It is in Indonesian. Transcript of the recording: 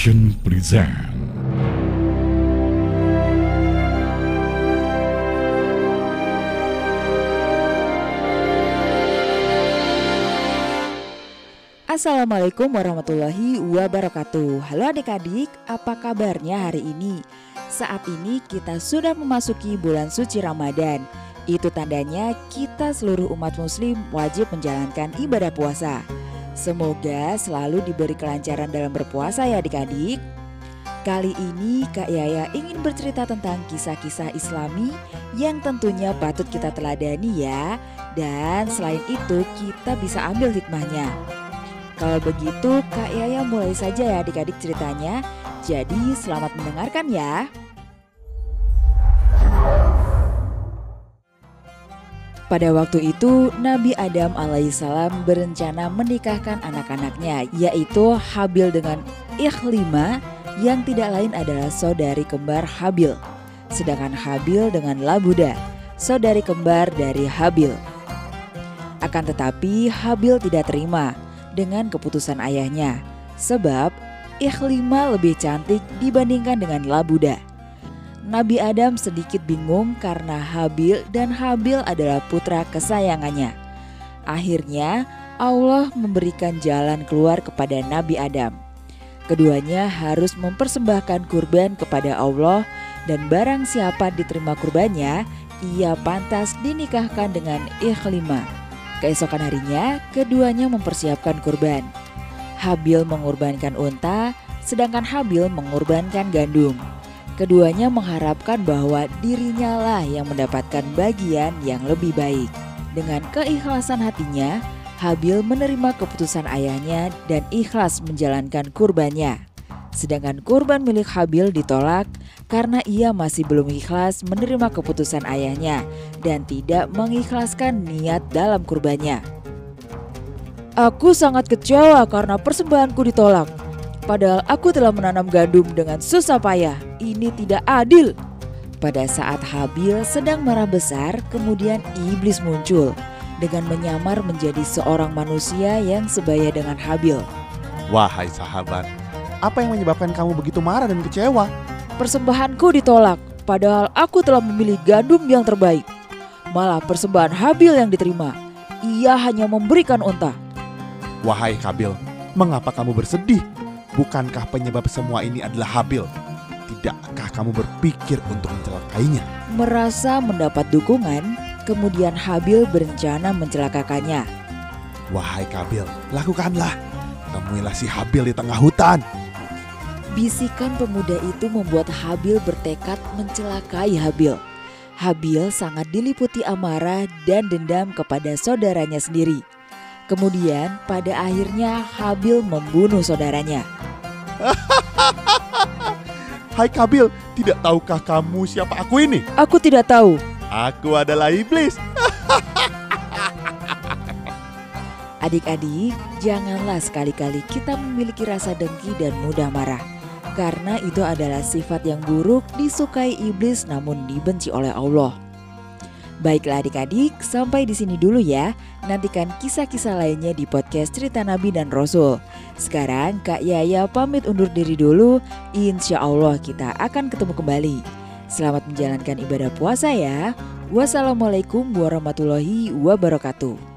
Present Assalamualaikum warahmatullahi wabarakatuh. Halo adik-adik, apa kabarnya hari ini? Saat ini kita sudah memasuki bulan suci Ramadan. Itu tandanya kita seluruh umat muslim wajib menjalankan ibadah puasa Semoga selalu diberi kelancaran dalam berpuasa ya adik-adik Kali ini Kak Yaya ingin bercerita tentang kisah-kisah islami yang tentunya patut kita teladani ya Dan selain itu kita bisa ambil hikmahnya kalau begitu, Kak Yaya mulai saja ya adik-adik ceritanya. Jadi selamat mendengarkan ya. Pada waktu itu, Nabi Adam alaihissalam berencana menikahkan anak-anaknya, yaitu Habil dengan Ikhlima yang tidak lain adalah saudari kembar Habil. Sedangkan Habil dengan Labuda, saudari kembar dari Habil. Akan tetapi Habil tidak terima dengan keputusan ayahnya, sebab Ikhlima lebih cantik dibandingkan dengan Labuda. Nabi Adam sedikit bingung karena Habil dan Habil adalah putra kesayangannya. Akhirnya Allah memberikan jalan keluar kepada Nabi Adam. Keduanya harus mempersembahkan kurban kepada Allah dan barang siapa diterima kurbannya, ia pantas dinikahkan dengan Ikhlima. Keesokan harinya, keduanya mempersiapkan kurban. Habil mengorbankan unta, sedangkan Habil mengorbankan gandum. Keduanya mengharapkan bahwa dirinya lah yang mendapatkan bagian yang lebih baik. Dengan keikhlasan hatinya, Habil menerima keputusan ayahnya dan ikhlas menjalankan kurbannya. Sedangkan kurban milik Habil ditolak karena ia masih belum ikhlas menerima keputusan ayahnya dan tidak mengikhlaskan niat dalam kurbannya. Aku sangat kecewa karena persembahanku ditolak. Padahal aku telah menanam gandum dengan susah payah. Ini tidak adil. Pada saat Habil sedang marah besar, kemudian iblis muncul dengan menyamar menjadi seorang manusia yang sebaya dengan Habil. Wahai sahabat, apa yang menyebabkan kamu begitu marah dan kecewa? Persembahanku ditolak, padahal aku telah memilih gandum yang terbaik. Malah persembahan Habil yang diterima. Ia hanya memberikan unta. Wahai Habil, mengapa kamu bersedih? Bukankah penyebab semua ini adalah Habil? Tidakkah kamu berpikir untuk mencelakainya? Merasa mendapat dukungan, kemudian Habil berencana mencelakakannya. Wahai Kabil, lakukanlah. Temuilah si Habil di tengah hutan. Bisikan pemuda itu membuat Habil bertekad mencelakai Habil. Habil sangat diliputi amarah dan dendam kepada saudaranya sendiri. Kemudian pada akhirnya Habil membunuh saudaranya. Hai Kabil, tidak tahukah kamu siapa aku ini? Aku tidak tahu. Aku adalah iblis. Adik-adik, janganlah sekali-kali kita memiliki rasa dengki dan mudah marah. Karena itu adalah sifat yang buruk disukai iblis namun dibenci oleh Allah. Baiklah adik-adik, sampai di sini dulu ya. Nantikan kisah-kisah lainnya di podcast Cerita Nabi dan Rasul. Sekarang Kak Yaya pamit undur diri dulu. Insya Allah kita akan ketemu kembali. Selamat menjalankan ibadah puasa ya. Wassalamualaikum warahmatullahi wabarakatuh.